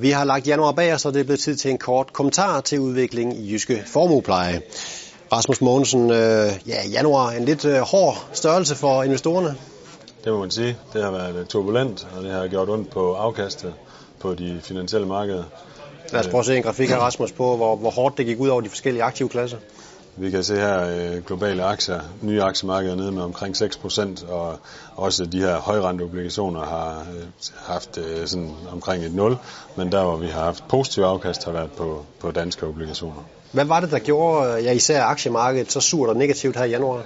Vi har lagt januar bag os, og det er blevet tid til en kort kommentar til udviklingen i Jyske Formuepleje. Rasmus Mogensen, øh, ja, januar en lidt øh, hård størrelse for investorerne. Det må man sige. Det har været turbulent, og det har gjort ondt på afkastet på de finansielle markeder. Lad os prøve at se en grafik her, Rasmus, på hvor, hvor hårdt det gik ud over de forskellige aktive klasser. Vi kan se her øh, globale aktier, nye aktiemarkeder nede med omkring 6%, og også de her højrenteobligationer har øh, haft øh, sådan omkring et 0, men der hvor vi har haft positiv afkast har været på, på danske obligationer. Hvad var det, der gjorde øh, ja, især aktiemarkedet så surt og negativt her i januar?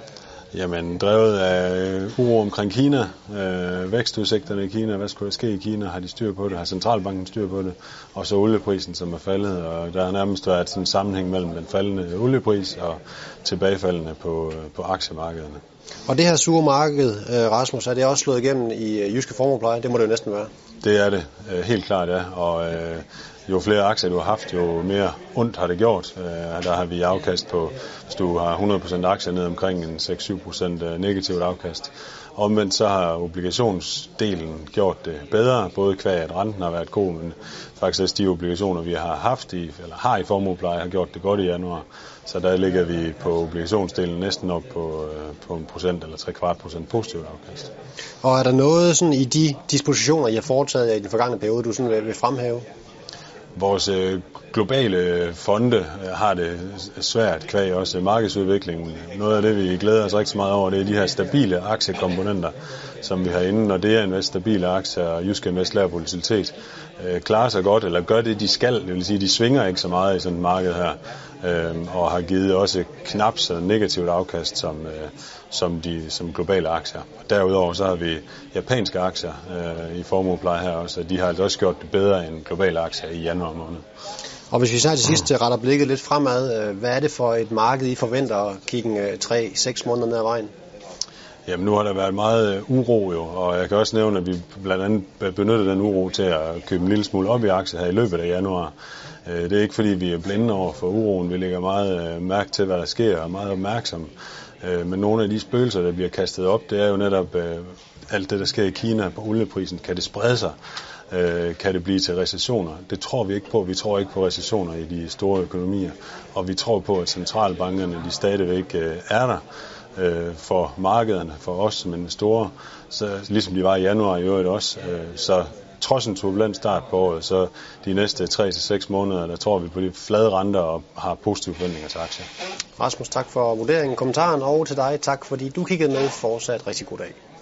Jamen, drevet af uro omkring Kina, øh, vækstudsigterne i Kina, hvad skulle der ske i Kina, har de styr på det, har centralbanken styr på det, og så olieprisen, som er faldet, og der har nærmest været sådan en sammenhæng mellem den faldende oliepris og tilbagefaldende på, øh, på aktiemarkederne. Og det her sure marked, øh, Rasmus, er det også slået igennem i øh, Jyske Formuepleje? Det må det jo næsten være. Det er det, helt klart ja, og øh, jo flere aktier du har haft, jo mere ondt har det gjort. Øh, der har vi afkast på, hvis du har 100% aktier ned omkring en 6-7% øh, negativt afkast. Omvendt så har obligationsdelen gjort det bedre, både kvæg at renten har været god, men faktisk også de obligationer, vi har haft i, eller har i formuepleje, har gjort det godt i januar. Så der ligger vi på obligationsdelen næsten op på, øh, på en procent eller tre kvart procent positivt afkast. Og er der noget sådan i de dispositioner, I har foretaget i den forgangne periode, du sådan vil fremhæve? Vores øh, globale øh, fonde øh, har det svært kvæg også markedsudviklingen. Noget af det, vi glæder os rigtig meget over, det er de her stabile aktiekomponenter, som vi har inden, og det er en stabile aktier og Jyske Invest laver volatilitet, klarer sig godt, eller gør det, de skal. Det vil sige, de svinger ikke så meget i sådan et marked her, og har givet også knap så negativt afkast som, som de som globale aktier. Derudover så har vi japanske aktier i formuepleje her også, og de har altså også gjort det bedre end globale aktier i januar måned. Og hvis vi så til sidst retter blikket lidt fremad, øh, hvad er det for et marked, I forventer at kigge 3-6 øh, måneder ned ad vejen? Jamen nu har der været meget øh, uro jo, og jeg kan også nævne, at vi blandt andet benyttede den uro til at købe en lille smule op i aktier her i løbet af januar. Det er ikke fordi, vi er blinde over for uroen. Vi lægger meget mærke til, hvad der sker, og er meget opmærksom. Men nogle af de spøgelser, der bliver kastet op, det er jo netop alt det, der sker i Kina på olieprisen. Kan det sprede sig? Øh, kan det blive til recessioner. Det tror vi ikke på. Vi tror ikke på recessioner i de store økonomier. Og vi tror på, at centralbankerne de stadigvæk øh, er der øh, for markederne, for os som investorer, så, ligesom de var i januar i øvrigt også. Øh, så trods en turbulent start på året, så de næste 3-6 måneder, der tror vi på de flade renter og har positive forventninger til aktier. Rasmus, tak for vurderingen, kommentaren, og til dig, tak fordi du kiggede med. Fortsat rigtig god dag.